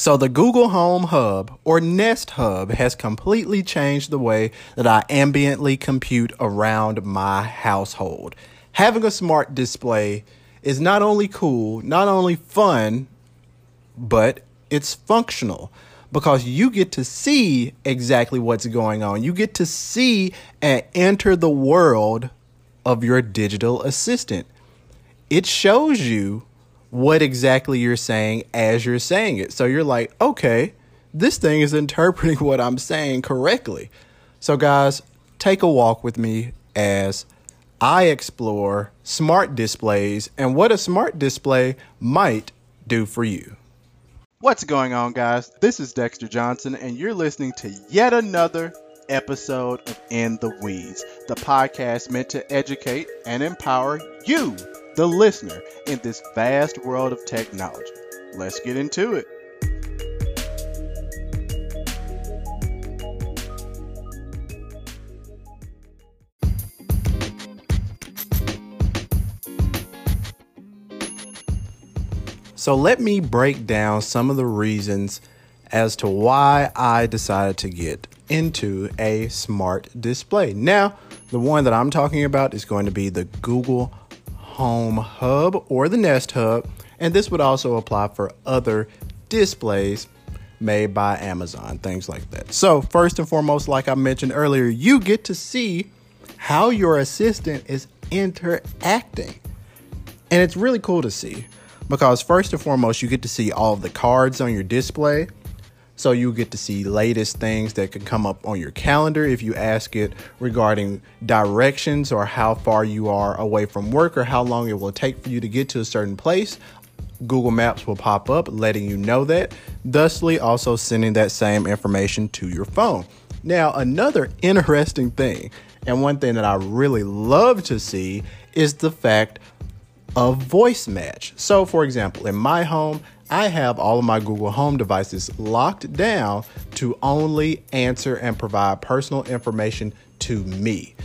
So, the Google Home Hub or Nest Hub has completely changed the way that I ambiently compute around my household. Having a smart display is not only cool, not only fun, but it's functional because you get to see exactly what's going on. You get to see and enter the world of your digital assistant. It shows you what exactly you're saying as you're saying it. So you're like, okay, this thing is interpreting what I'm saying correctly. So, guys, take a walk with me as I explore smart displays and what a smart display might do for you. What's going on, guys? This is Dexter Johnson, and you're listening to yet another episode of In the Weeds, the podcast meant to educate and empower you the listener in this vast world of technology. Let's get into it. So, let me break down some of the reasons as to why I decided to get into a smart display. Now, the one that I'm talking about is going to be the Google Home Hub or the Nest Hub, and this would also apply for other displays made by Amazon, things like that. So, first and foremost, like I mentioned earlier, you get to see how your assistant is interacting. And it's really cool to see because, first and foremost, you get to see all of the cards on your display. So you get to see latest things that can come up on your calendar if you ask it regarding directions or how far you are away from work or how long it will take for you to get to a certain place. Google Maps will pop up letting you know that, thusly also sending that same information to your phone. Now, another interesting thing, and one thing that I really love to see, is the fact of voice match. So, for example, in my home, I have all of my Google Home devices locked down to only answer and provide personal information to me.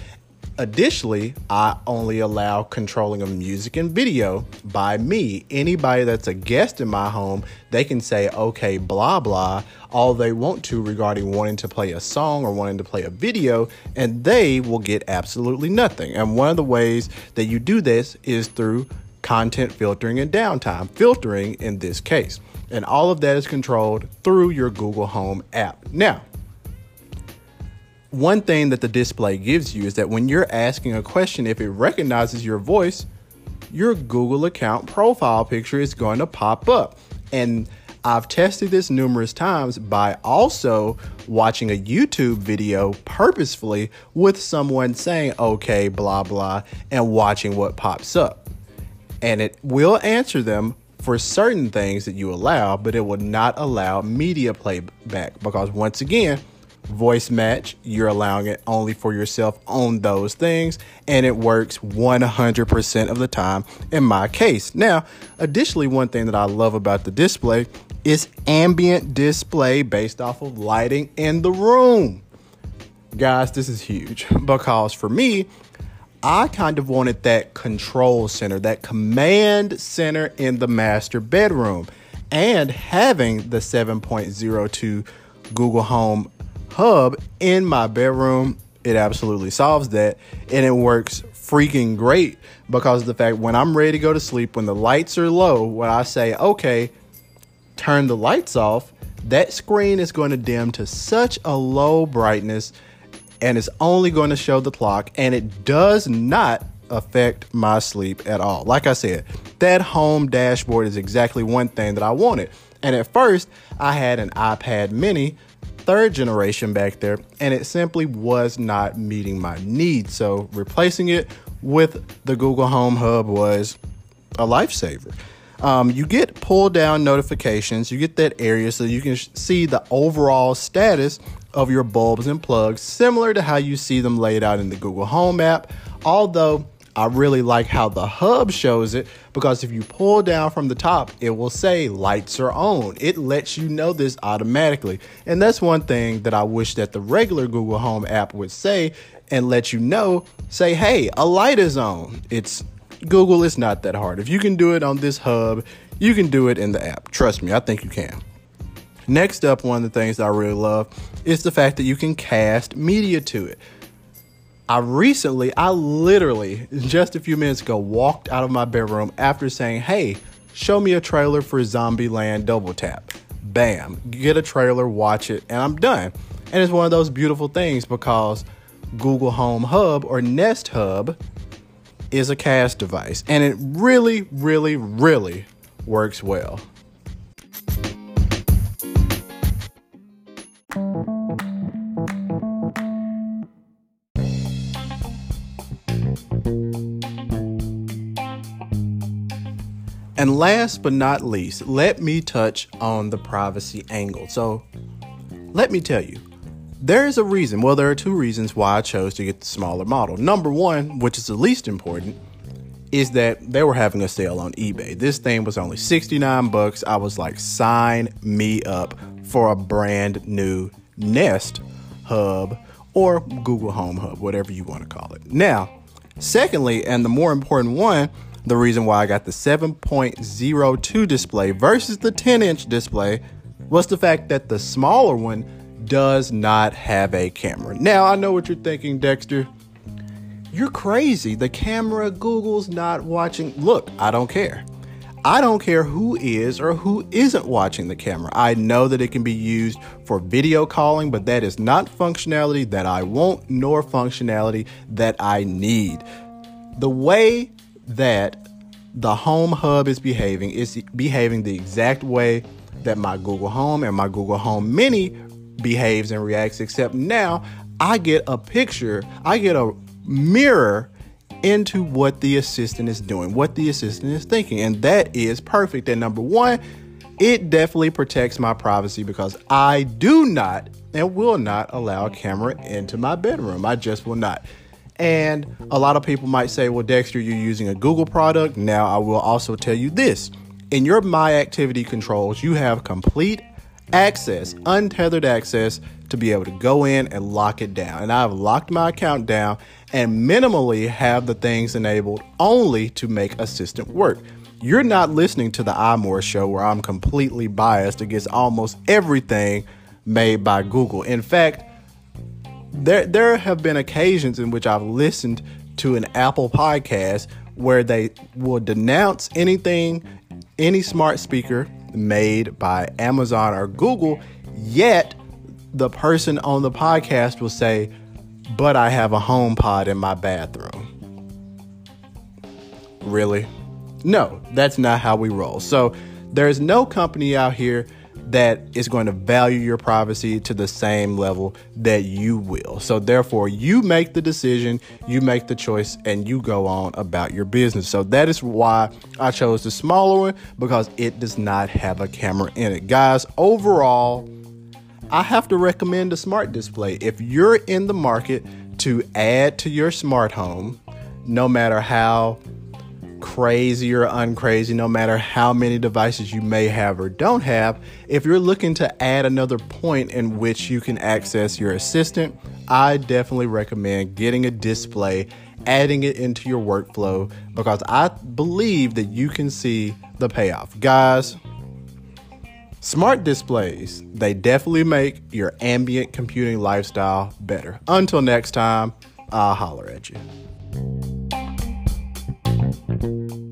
Additionally, I only allow controlling of music and video by me. Anybody that's a guest in my home, they can say, okay, blah, blah, all they want to regarding wanting to play a song or wanting to play a video, and they will get absolutely nothing. And one of the ways that you do this is through content filtering and downtime filtering in this case. And all of that is controlled through your Google Home app. Now, one thing that the display gives you is that when you're asking a question, if it recognizes your voice, your Google account profile picture is going to pop up. And I've tested this numerous times by also watching a YouTube video purposefully with someone saying, okay, blah, blah, and watching what pops up and it will answer them for certain things that you allow, but it will not allow media playback because once again, voice match, you're allowing it only for yourself on those things, and it works 100% of the time in my case. Now, additionally, one thing that I love about the display is ambient display based off of lighting in the room. Guys, this is huge because for me, I kind of wanted that control center, that command center in the master bedroom. And having the 7.02 Google Home Hub in my bedroom, it absolutely solves that. And it works freaking great because of the fact when I'm ready to go to sleep, when the lights are low, when I say, okay, turn the lights off, that screen is going to dim to such a low brightness and it's only going to show the clock and it does not affect my sleep at all. Like I said, that home dashboard is exactly one thing that I wanted. And at first, I had an iPad mini, third generation back there, and it simply was not meeting my needs. So replacing it with the Google Home Hub was a lifesaver. Um, you get pull down notifications, you get that area so you can sh- see the overall status of your bulbs and plugs, similar to how you see them laid out in the Google Home app. Although I really like how the hub shows it because if you pull down from the top, it will say lights are on. It lets you know this automatically. And that's one thing that I wish that the regular Google Home app would say and let you know, say, hey, a light is on. It's Google, it's not that hard. If you can do it on this hub, you can do it in the app. Trust me, I think you can. Next up, one of the things I really love is the fact that you can cast media to it. I recently, I literally just a few minutes ago walked out of my bedroom after saying, Hey, show me a trailer for Zombieland Double Tap. Bam, get a trailer, watch it, and I'm done. And it's one of those beautiful things because Google Home Hub or Nest Hub is a cast device, and it really, really, really works well. And last but not least, let me touch on the privacy angle. So, let me tell you, there is a reason. Well, there are two reasons why I chose to get the smaller model. Number one, which is the least important, is that they were having a sale on eBay. This thing was only 69 bucks. I was like, sign me up for a brand new Nest Hub or Google Home Hub, whatever you want to call it. Now, secondly, and the more important one, the reason why I got the 7.02 display versus the 10 inch display was the fact that the smaller one does not have a camera. Now, I know what you're thinking, Dexter. You're crazy. The camera, Google's not watching. Look, I don't care. I don't care who is or who isn't watching the camera. I know that it can be used for video calling, but that is not functionality that I want nor functionality that I need. The way that the Home Hub is behaving is behaving the exact way that my Google Home and my Google Home Mini behaves and reacts, except now I get a picture, I get a mirror into what the assistant is doing, what the assistant is thinking. And that is perfect. And number one, it definitely protects my privacy because I do not and will not allow a camera into my bedroom. I just will not. And a lot of people might say, well, Dexter, you're using a Google product. Now, I will also tell you this in your My Activity controls, you have complete access, untethered access to be able to go in and lock it down. And I've locked my account down and minimally have the things enabled only to make Assistant work. You're not listening to the iMore show where I'm completely biased against almost everything made by Google. In fact, there there have been occasions in which I've listened to an Apple podcast where they will denounce anything, any smart speaker made by Amazon or Google, yet the person on the podcast will say, But I have a HomePod in my bathroom. Really? No, that's not how we roll. So there's no company out here that is going to value your privacy to the same level that you will. So, therefore, you make the decision, you make the choice, and you go on about your business. So, that is why I chose the smaller one because it does not have a camera in it. Guys, overall, I have to recommend a smart display. If you're in the market to add to your smart home, no matter how crazy or uncrazy, no matter how many devices you may have or don't have, if you're looking to add another point in which you can access your assistant, I definitely recommend getting a display, adding it into your workflow, because I believe that you can see the payoff. Guys, Smart displays, they definitely make your ambient computing lifestyle better. Until next time, I'll holler at you. Thank you.